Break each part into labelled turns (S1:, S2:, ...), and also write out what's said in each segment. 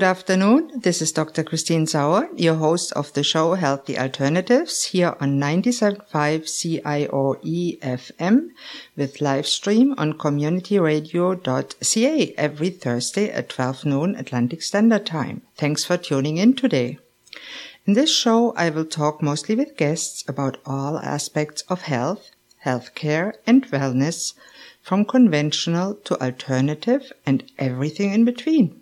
S1: Good afternoon. This is Dr. Christine Sauer, your host of the show Healthy Alternatives here on 97.5 CIOE FM with live stream on communityradio.ca every Thursday at 12 noon Atlantic Standard Time. Thanks for tuning in today. In this show, I will talk mostly with guests about all aspects of health, healthcare, and wellness, from conventional to alternative and everything in between.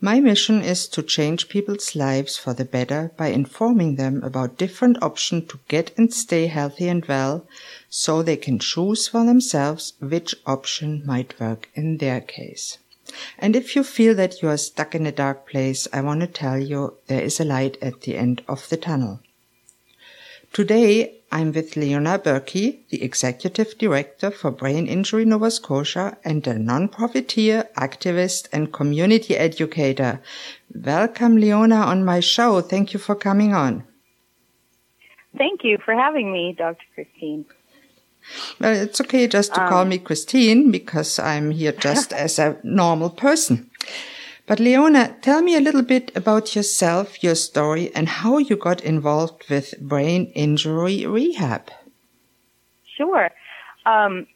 S1: My mission is to change people's lives for the better by informing them about different options to get and stay healthy and well so they can choose for themselves which option might work in their case. And if you feel that you are stuck in a dark place, I want to tell you there is a light at the end of the tunnel. Today, I'm with Leona Burkey, the Executive Director for Brain Injury Nova Scotia and a non-profiteer, activist and community educator. Welcome, Leona, on my show. Thank you for coming on.
S2: Thank you for having me, Dr. Christine.
S1: Well, it's okay just to um, call me Christine because I'm here just as a normal person. But Leona, tell me a little bit about yourself, your story, and how you got involved with brain injury rehab.
S2: Sure. Um,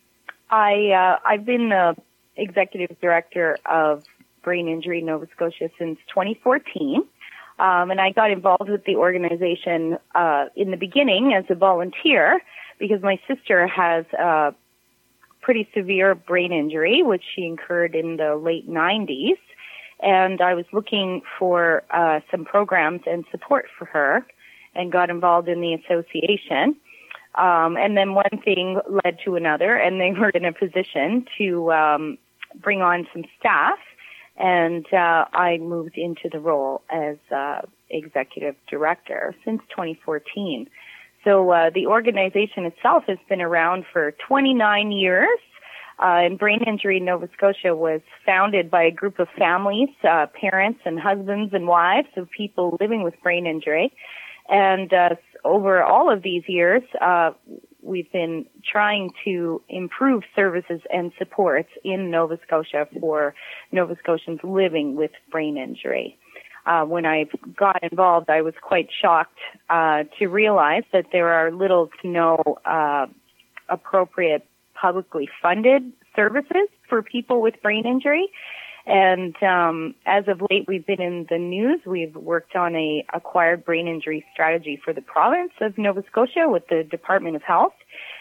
S2: I uh, I've been the executive director of Brain Injury Nova Scotia since 2014. Um, and I got involved with the organization uh, in the beginning as a volunteer because my sister has a pretty severe brain injury, which she incurred in the late 90s and I was looking for uh, some programs and support for her, and got involved in the association. Um, and then one thing led to another, and they were in a position to um, bring on some staff, and uh, I moved into the role as uh, executive director since 2014. So uh, the organization itself has been around for 29 years uh, and Brain Injury Nova Scotia was founded by a group of families, uh, parents and husbands and wives of people living with brain injury. And uh, over all of these years, uh, we've been trying to improve services and supports in Nova Scotia for Nova Scotians living with brain injury. Uh, when I got involved, I was quite shocked uh, to realize that there are little to no uh, appropriate publicly funded services for people with brain injury. And um, as of late, we've been in the news. We've worked on a acquired brain injury strategy for the province of Nova Scotia with the Department of Health,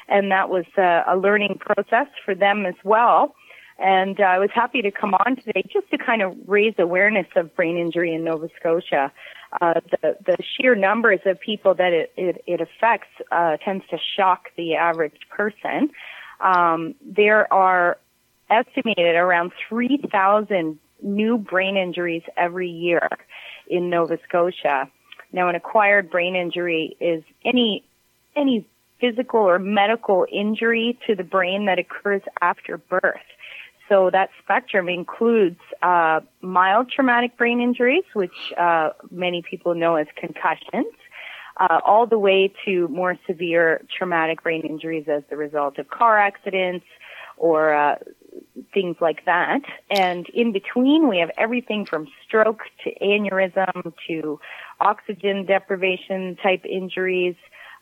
S2: and that was uh, a learning process for them as well. And uh, I was happy to come on today just to kind of raise awareness of brain injury in Nova Scotia. Uh, the, the sheer numbers of people that it, it, it affects uh, tends to shock the average person. Um, there are estimated around 3,000 new brain injuries every year in Nova Scotia. Now, an acquired brain injury is any any physical or medical injury to the brain that occurs after birth. So that spectrum includes uh, mild traumatic brain injuries, which uh, many people know as concussions, uh, all the way to more severe traumatic brain injuries as the result of car accidents or uh, things like that. And in between, we have everything from stroke to aneurysm to oxygen deprivation type injuries,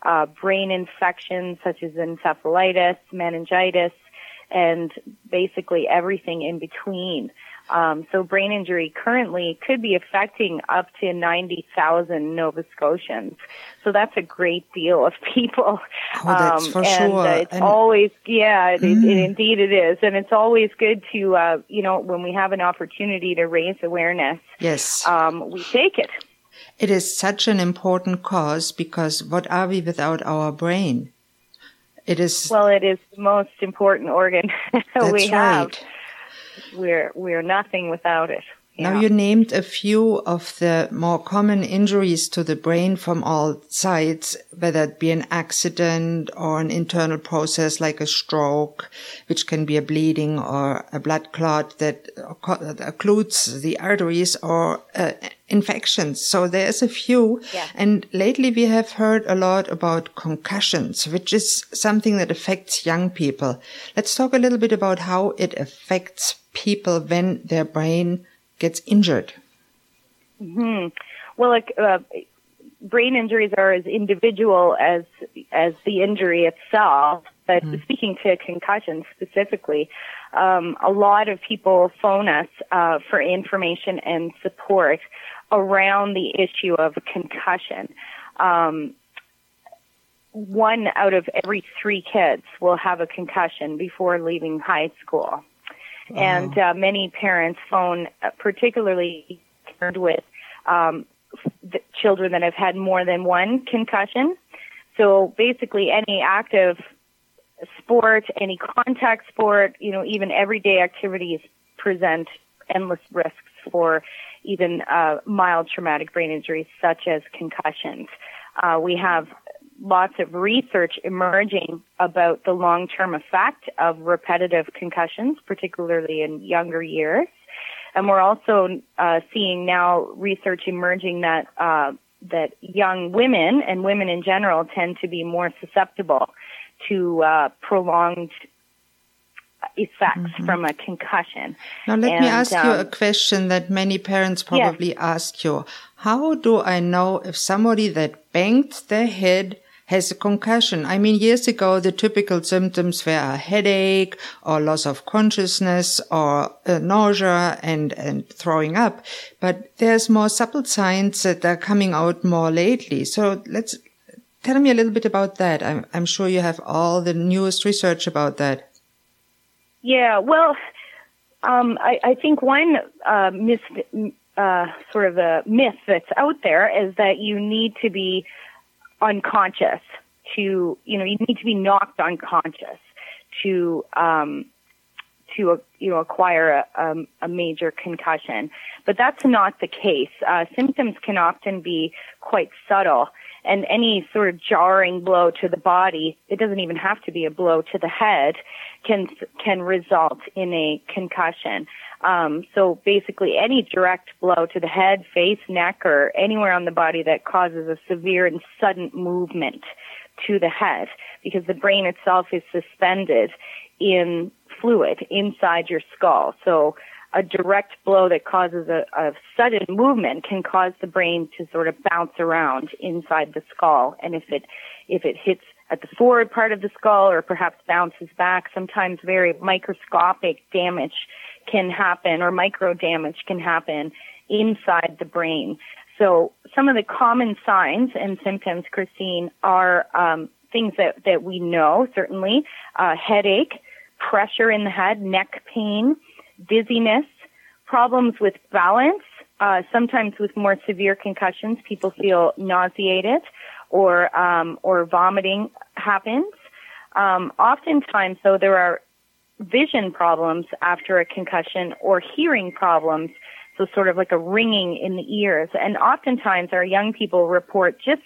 S2: uh, brain infections such as encephalitis, meningitis, and basically everything in between. Um, so brain injury currently could be affecting up to 90,000 Nova Scotians. So that's a great deal of people.
S1: Oh, that's um, for
S2: and,
S1: sure.
S2: Uh, it's and always, yeah, it, mm. it, indeed it is. And it's always good to, uh, you know, when we have an opportunity to raise awareness.
S1: Yes.
S2: Um, we take it.
S1: It is such an important cause because what are we without our brain? It is.
S2: Well, it is the most important organ we have. We're we're nothing without it.
S1: Now you named a few of the more common injuries to the brain from all sides, whether it be an accident or an internal process like a stroke, which can be a bleeding or a blood clot that occludes the arteries or uh, infections. So there's a few.
S2: Yeah.
S1: And lately we have heard a lot about concussions, which is something that affects young people. Let's talk a little bit about how it affects people when their brain gets injured?
S2: Hmm. Well, like, uh, brain injuries are as individual as as the injury itself. But mm. speaking to concussions specifically, um, a lot of people phone us uh, for information and support around the issue of concussion. Um, one out of every three kids will have a concussion before leaving high school. And uh, many parents phone, uh, particularly concerned with um, children that have had more than one concussion. So basically, any active sport, any contact sport, you know, even everyday activities present endless risks for even uh, mild traumatic brain injuries such as concussions. Uh, we have lots of research emerging about the long-term effect of repetitive concussions, particularly in younger years. And we're also uh, seeing now research emerging that uh, that young women and women in general tend to be more susceptible to uh, prolonged effects mm-hmm. from a concussion.
S1: Now, let and, me ask um, you a question that many parents probably yes. ask you. How do I know if somebody that banged their head has a concussion. I mean, years ago, the typical symptoms were a headache or loss of consciousness or uh, nausea and, and throwing up. But there's more subtle signs that are coming out more lately. So let's tell me a little bit about that. I'm, I'm sure you have all the newest research about that.
S2: Yeah, well, um, I, I, think one uh, uh, sort of a myth that's out there is that you need to be unconscious to, you know, you need to be knocked unconscious to, um, to, uh, you know, acquire a, um, a major concussion. But that's not the case. Uh, symptoms can often be quite subtle and any sort of jarring blow to the body, it doesn't even have to be a blow to the head, can, can result in a concussion. Um, so basically, any direct blow to the head, face, neck, or anywhere on the body that causes a severe and sudden movement to the head, because the brain itself is suspended in fluid inside your skull. So a direct blow that causes a, a sudden movement can cause the brain to sort of bounce around inside the skull. And if it if it hits at the forward part of the skull or perhaps bounces back, sometimes very microscopic damage can happen or micro damage can happen inside the brain. So some of the common signs and symptoms, Christine, are um, things that, that we know, certainly. Uh, headache, pressure in the head, neck pain, dizziness, problems with balance. Uh, sometimes with more severe concussions, people feel nauseated or um, or vomiting happens. Um, oftentimes, though, there are vision problems after a concussion or hearing problems, so sort of like a ringing in the ears. And oftentimes our young people report just,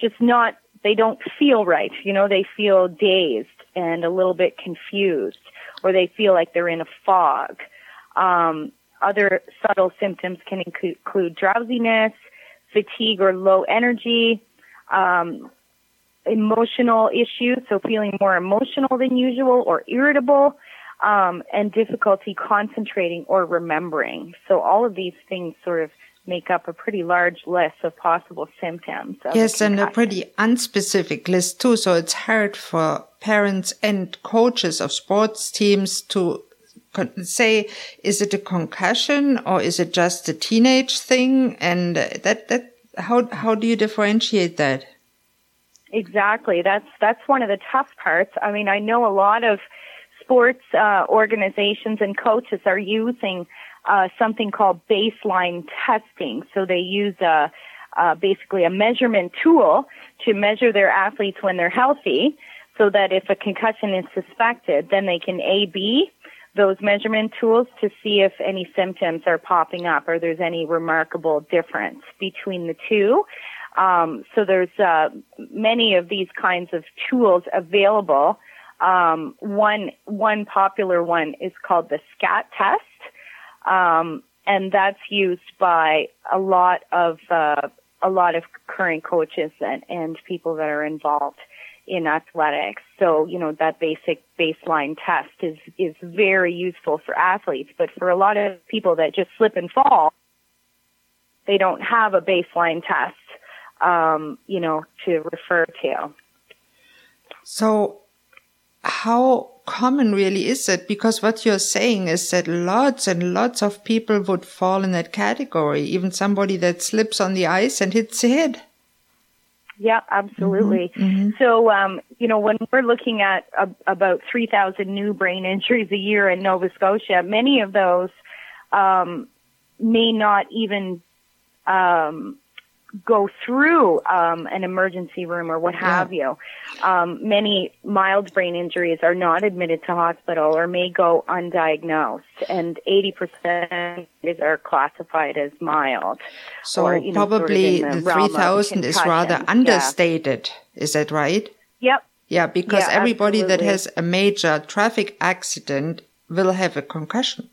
S2: just not, they don't feel right. You know, they feel dazed and a little bit confused or they feel like they're in a fog. Um, other subtle symptoms can include drowsiness, fatigue or low energy, um, emotional issues, so feeling more emotional than usual or irritable, um, and difficulty concentrating or remembering. So all of these things sort of make up a pretty large list of possible symptoms. Of
S1: yes, and a pretty unspecific list too. So it's hard for parents and coaches of sports teams to say, is it a concussion or is it just a teenage thing? And that, that, how, how do you differentiate that?
S2: Exactly. That's, that's one of the tough parts. I mean, I know a lot of sports uh, organizations and coaches are using uh, something called baseline testing. So they use a, uh, basically a measurement tool to measure their athletes when they're healthy so that if a concussion is suspected, then they can A-B those measurement tools to see if any symptoms are popping up or there's any remarkable difference between the two. Um, so there's uh, many of these kinds of tools available. Um, one one popular one is called the SCAT test, um, and that's used by a lot of uh, a lot of current coaches and, and people that are involved in athletics. So, you know, that basic baseline test is, is very useful for athletes. But for a lot of people that just slip and fall, they don't have a baseline test, um, you know, to refer to.
S1: So, how common really is it? Because what you're saying is that lots and lots of people would fall in that category, even somebody that slips on the ice and hits the head.
S2: Yeah, absolutely. Mm-hmm, mm-hmm. So, um, you know, when we're looking at about 3,000 new brain injuries a year in Nova Scotia, many of those um, may not even um, go through um, an emergency room or what have yeah. you. Um, many mild brain injuries are not admitted to hospital or may go undiagnosed, and 80% are classified as mild.
S1: So or, know, probably sort of the 3,000 is rather understated. Yeah. Is that right?
S2: Yep.
S1: Yeah, because yeah, everybody absolutely. that has a major traffic accident will have a concussion.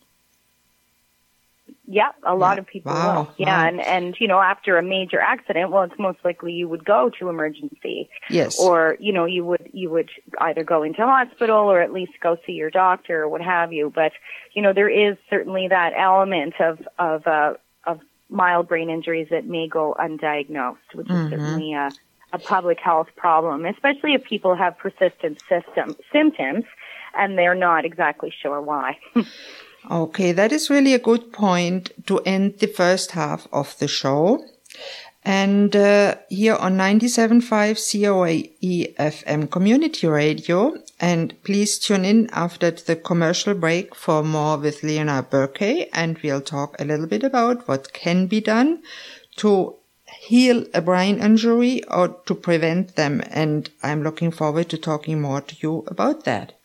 S2: Yeah, a lot of people wow. will. Yeah, wow. and and you know, after a major accident, well, it's most likely you would go to emergency.
S1: Yes.
S2: Or you know, you would you would either go into hospital or at least go see your doctor or what have you. But you know, there is certainly that element of of uh, of mild brain injuries that may go undiagnosed, which mm-hmm. is certainly a a public health problem, especially if people have persistent system symptoms and they're not exactly sure why.
S1: Okay, that is really a good point to end the first half of the show. And uh, here on 97.5 CIOE FM Community Radio. And please tune in after the commercial break for more with Leona Burkey. And we'll talk a little bit about what can be done to heal a brain injury or to prevent them. And I'm looking forward to talking more to you about that.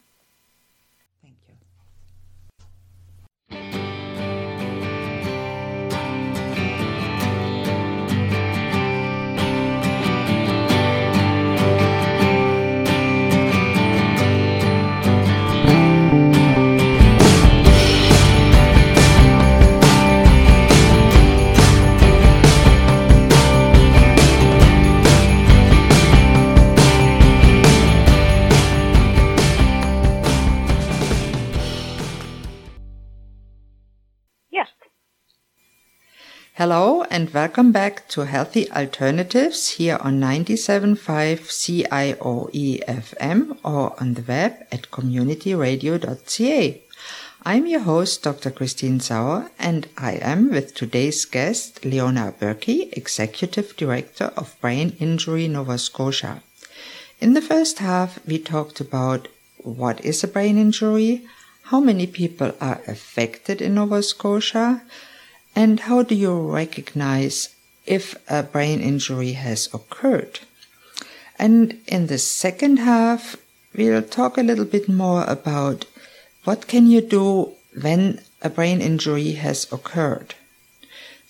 S1: Hello and welcome back to Healthy Alternatives here on 97.5 CIOE FM or on the web at communityradio.ca. I'm your host, Dr. Christine Sauer, and I am with today's guest, Leona Burkey, Executive Director of Brain Injury Nova Scotia. In the first half, we talked about what is a brain injury, how many people are affected in Nova Scotia, and how do you recognize if a brain injury has occurred? And in the second half, we'll talk a little bit more about what can you do when a brain injury has occurred.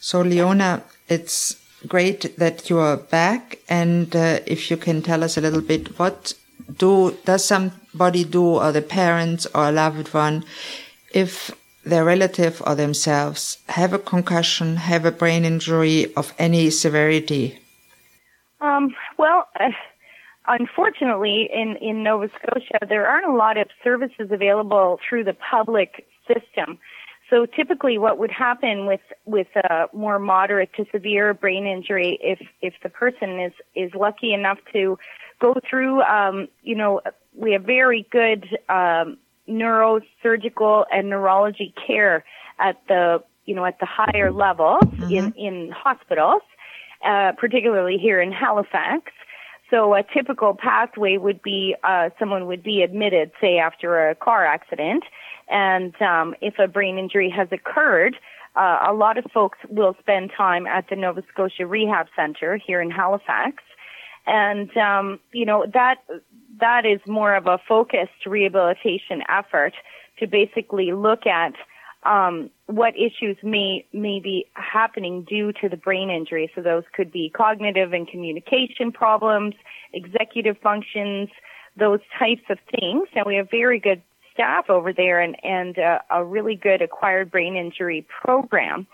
S1: So, Leona, it's great that you are back, and uh, if you can tell us a little bit, what do does somebody do, or the parents or a loved one, if their relative or themselves have a concussion, have a brain injury of any severity?
S2: Um, well, uh, unfortunately, in, in Nova Scotia, there aren't a lot of services available through the public system. So typically what would happen with, with a more moderate to severe brain injury, if, if the person is, is lucky enough to go through, um, you know, we have very good, um, neurosurgical and neurology care at the you know at the higher levels mm-hmm. in in hospitals, uh, particularly here in Halifax. So a typical pathway would be uh, someone would be admitted, say after a car accident, and um, if a brain injury has occurred, uh, a lot of folks will spend time at the Nova Scotia Rehab Center here in Halifax, and um, you know that that is more of a focused rehabilitation effort to basically look at um, what issues may may be happening due to the brain injury. So those could be cognitive and communication problems, executive functions, those types of things. And we have very good staff over there and and uh, a really good acquired brain injury program.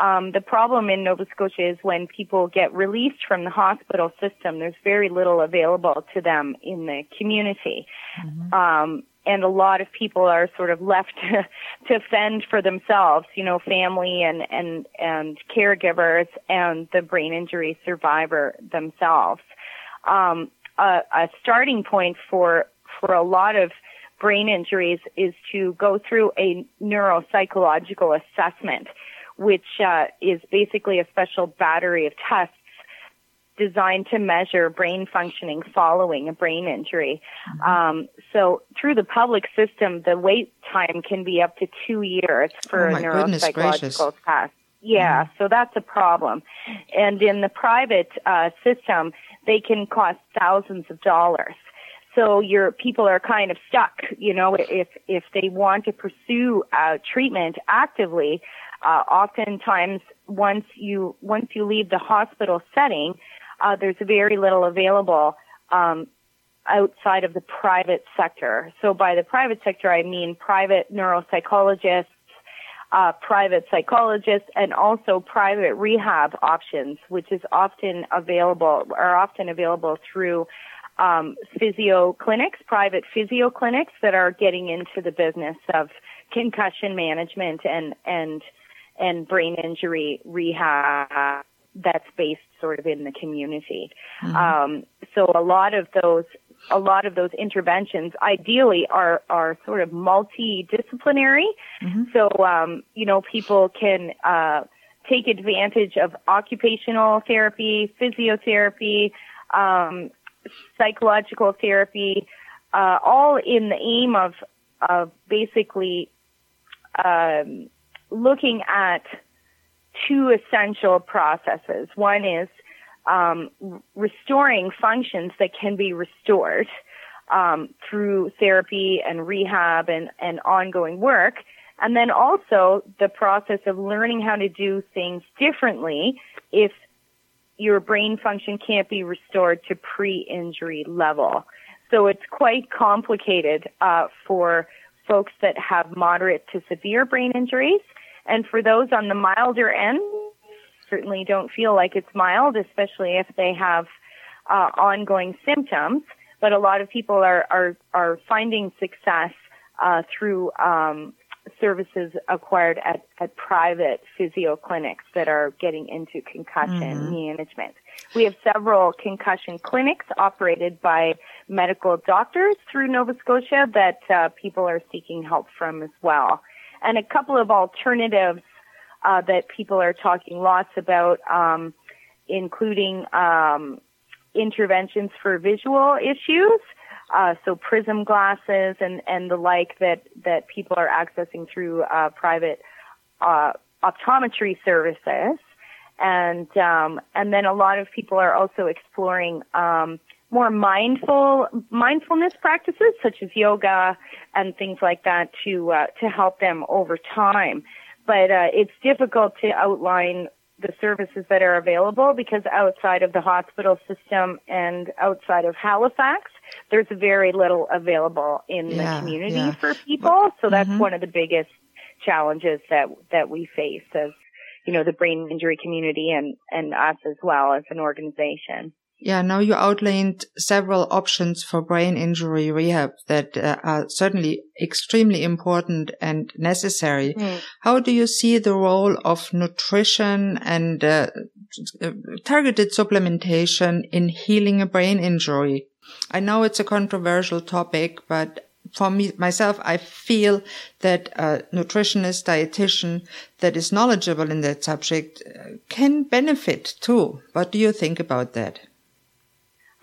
S2: Um, the problem in Nova Scotia is when people get released from the hospital system, there's very little available to them in the community. Mm-hmm. Um, and a lot of people are sort of left to, to fend for themselves, you know, family and, and, and caregivers and the brain injury survivor themselves. Um, a, a starting point for, for a lot of brain injuries is to go through a neuropsychological assessment which uh, is basically a special battery of tests designed to measure brain functioning following a brain injury. Mm-hmm. Um, so through the public system, the wait time can be up to two years for
S1: oh
S2: a neuropsychological
S1: test.
S2: Yeah, mm-hmm. so that's a problem. And in the private uh, system, they can cost thousands of dollars. So your people are kind of stuck, you know, if if they want to pursue uh, treatment actively, uh, oftentimes, once you once you leave the hospital setting, uh, there's very little available um, outside of the private sector. So by the private sector, I mean private neuropsychologists, uh, private psychologists, and also private rehab options, which is often available are often available through um, physio clinics, private physio clinics that are getting into the business of concussion management and and and brain injury rehab that's based sort of in the community. Mm-hmm. Um, so a lot of those a lot of those interventions ideally are are sort of multidisciplinary. Mm-hmm. So um, you know people can uh, take advantage of occupational therapy, physiotherapy, um, psychological therapy, uh, all in the aim of of basically um, looking at two essential processes. One is um, restoring functions that can be restored um, through therapy and rehab and, and ongoing work. And then also the process of learning how to do things differently if your brain function can't be restored to pre-injury level. So it's quite complicated uh, for folks that have moderate to severe brain injuries and for those on the milder end, certainly don't feel like it's mild, especially if they have uh, ongoing symptoms. But a lot of people are are, are finding success uh, through um, services acquired at, at private physio clinics that are getting into concussion mm-hmm. management. We have several concussion clinics operated by medical doctors through Nova Scotia that uh, people are seeking help from as well and a couple of alternatives uh, that people are talking lots about, um, including um, interventions for visual issues. Uh, so prism glasses and, and the like that, that people are accessing through uh, private uh, optometry services. And um, and then a lot of people are also exploring um, more mindful mindfulness practices such as yoga and things like that to uh, to help them over time. But uh, it's difficult to outline the services that are available because outside of the hospital system and outside of Halifax, there's very little available in yeah, the community yeah. for people. So that's mm-hmm. one of the biggest challenges that that we face as you know the brain injury community and and us as well as an organization.
S1: Yeah, now you outlined several options for brain injury rehab that uh, are certainly extremely important and necessary. Mm. How do you see the role of nutrition and uh, targeted supplementation in healing a brain injury? I know it's a controversial topic, but for me myself, I feel that a nutritionist, dietitian that is knowledgeable in that subject uh, can benefit too. What do you think about that?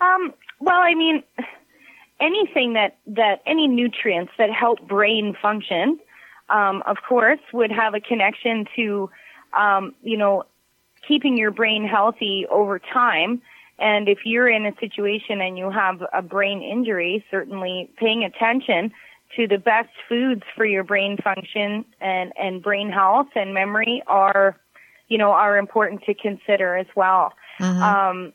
S2: Um, well, I mean, anything that, that any nutrients that help brain function, um, of course, would have a connection to, um, you know, keeping your brain healthy over time. And if you're in a situation and you have a brain injury, certainly paying attention to the best foods for your brain function and, and brain health and memory are, you know, are important to consider as well. Mm-hmm. Um,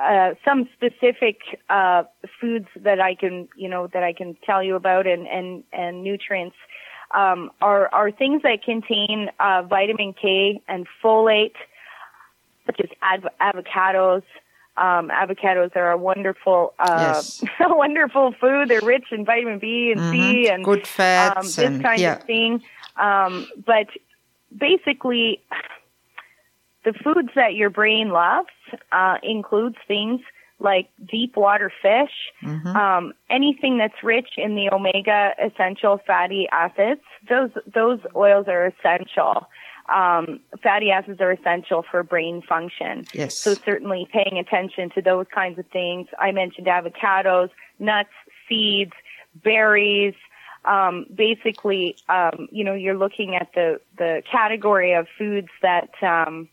S2: uh, some specific uh, foods that I can, you know, that I can tell you about, and and and nutrients um, are are things that contain uh, vitamin K and folate, such as av- avocados. Um, avocados are a wonderful, uh,
S1: Yes.
S2: a wonderful food. They're rich in vitamin B and C
S1: Mhm.
S2: and
S1: Good
S2: um,
S1: fats
S2: this
S1: and
S2: kind
S1: yeah.
S2: of thing. Um, but basically, the foods that your brain loves uh, includes things like deep water fish,
S1: Mhm.
S2: um, anything that's rich in the omega essential fatty acids. Those those oils are essential. Um, fatty acids are essential for brain function.
S1: Yes.
S2: So certainly paying attention to those kinds of things. I mentioned avocados, nuts, seeds, berries. Um, basically, um, you know, you're looking at the the category of foods that um,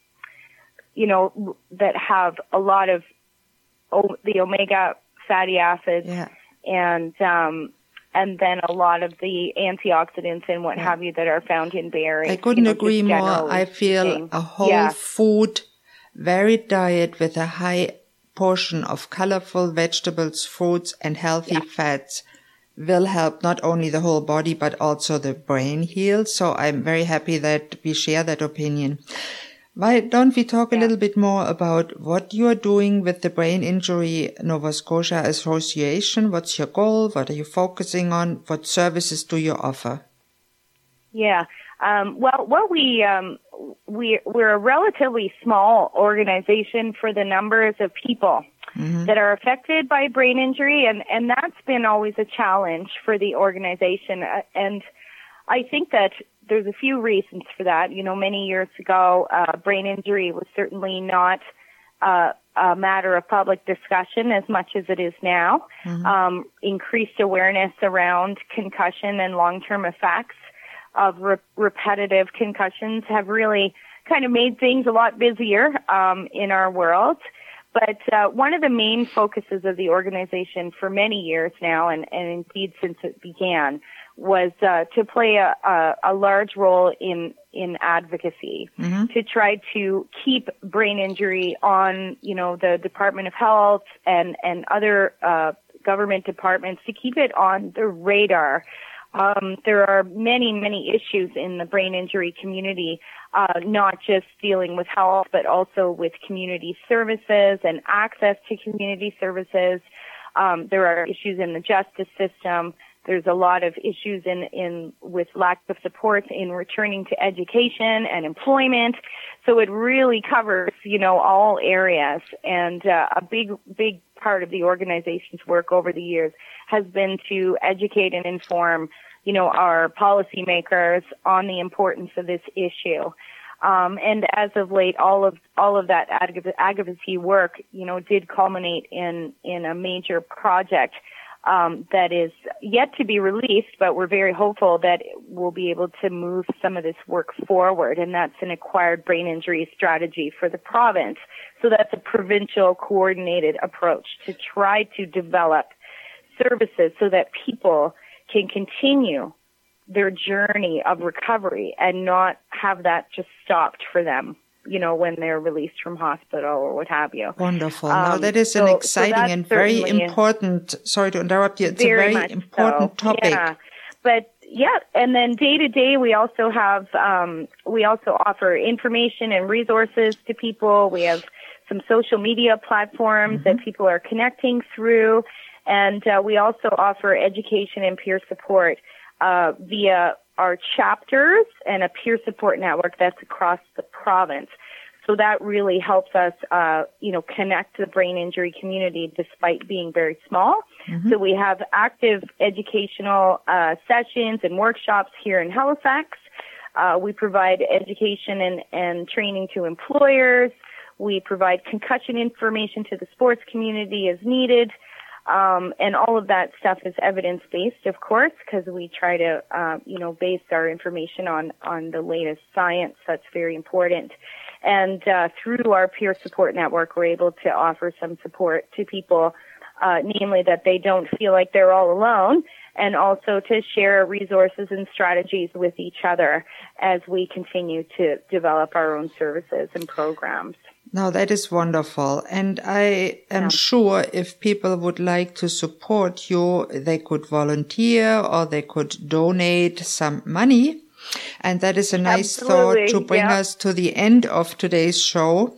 S2: you know that have a lot of o- the omega fatty acids
S1: yeah.
S2: and um, and then a lot of the antioxidants and what
S1: Yeah.
S2: have you that are found in berries.
S1: I couldn't
S2: know,
S1: agree more. I feel
S2: speaking.
S1: a whole
S2: Yeah.
S1: food, varied diet with a high portion of colorful vegetables, fruits, and healthy
S2: Yeah.
S1: fats will help not only the whole body but also the brain heal. So I'm very happy that we share that opinion. Why don't we talk a little bit more about what you are doing with the Brain Injury Nova Scotia Association? What's your goal? What are you focusing on? What services do you offer?
S2: Yeah. Um, well, well, we um, we we're a relatively small organization for the numbers of people
S1: Mhm.
S2: that are affected by brain injury, and and that's been always a challenge for the organization. Uh, and I think that there's a few reasons for that. You know, many years ago, uh, brain injury was certainly not uh, a matter of public discussion as much as it is now. Um, increased awareness around concussion and long-term effects of re- repetitive concussions have really kind of made things a lot busier um, in our world. But uh, one of the main focuses of the organization for many years now, and, and indeed since it began, was uh, to play a, a, a large role in in advocacy
S1: Mhm.
S2: to try to keep brain injury on, you know, the Department of Health and and other uh, government departments to keep it on the radar. Um, there are many, many issues in the brain injury community, uh, not just dealing with health, but also with community services and access to community services. Um, there are issues in the justice system. There's a lot of issues in, in with lack of support in returning to education and employment. So it really covers, you know, all areas. And uh, a big, big part of the organization's work over the years has been to educate and inform, you know, our policymakers on the importance of this issue. Um, and as of late, all of all of that advocacy work, you know, did culminate in in a major project um, that is yet to be released, but we're very hopeful that we'll be able to move some of this work forward, and that's an acquired brain injury strategy for the province. So that's a provincial coordinated approach to try to develop services so that people can continue their journey of recovery and not have that just stopped for them, you know, when they're released from hospital or what have you.
S1: Wonderful. now
S2: Um,
S1: that is an
S2: so- so
S1: exciting
S2: that's
S1: and very important. Sorry to interrupt you. It's a very important
S2: so.
S1: topic.
S2: Yeah. But yeah, and then day to day, we also have um, we also offer information and resources to people. We have some social media platforms that people are connecting through, and uh, we also offer education and peer support uh, via our chapters and a peer support network that's across the province. So that really helps us, uh, you know, connect the brain injury community despite being very small. So we have active educational uh, sessions and workshops here in Halifax. Uh, we provide education and, and training to employers. We provide concussion information to the sports community as needed. Um, and all of that stuff is evidence based, of course, because we try to, uh, you know, base our information on on the latest science. That's very important. And uh, through our peer support network, we're able to offer some support to people, uh, namely that they don't feel like they're all alone, and also to share resources and strategies with each other as we continue to develop our own services and programs.
S1: Now that is wonderful. And I am
S2: Yeah.
S1: sure if people would like to support you, they could volunteer or they could donate some money. And that is a nice thought to bring
S2: yeah.
S1: us to the end of today's show.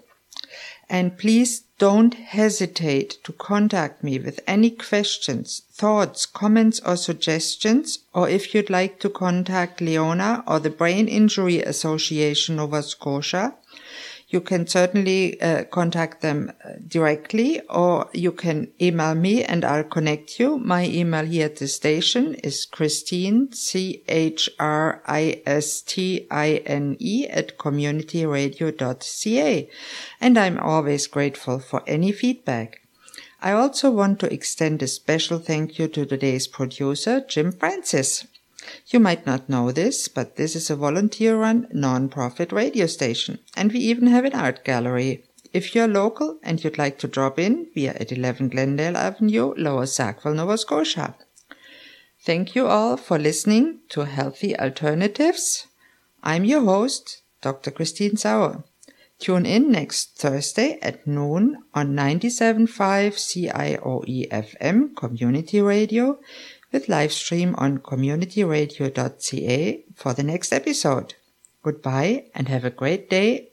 S1: And please don't hesitate to contact me with any questions, thoughts, comments, or suggestions, or if you'd like to contact Leona or the Brain Injury Association Nova Scotia. You can certainly uh, contact them uh, directly or you can email me and I'll connect you. My email here at the station is Christine, C-H-R-I-S-T-I-N-E at communityradio.ca. And I'm always grateful for any feedback. I also want to extend a special thank you to today's producer, Jim Francis. You might not know this, but this is a volunteer run non-profit radio station, and we even have an art gallery. If you're local and you'd like to drop in, we are at 11 Glendale Avenue, Lower Sackville, Nova Scotia. Thank you all for listening to Healthy Alternatives. I'm your host, Dr. Christine Sauer. Tune in next Thursday at noon on 97.5 CIOE FM Community Radio with live stream on communityradio.ca for the next episode. Goodbye and have a great day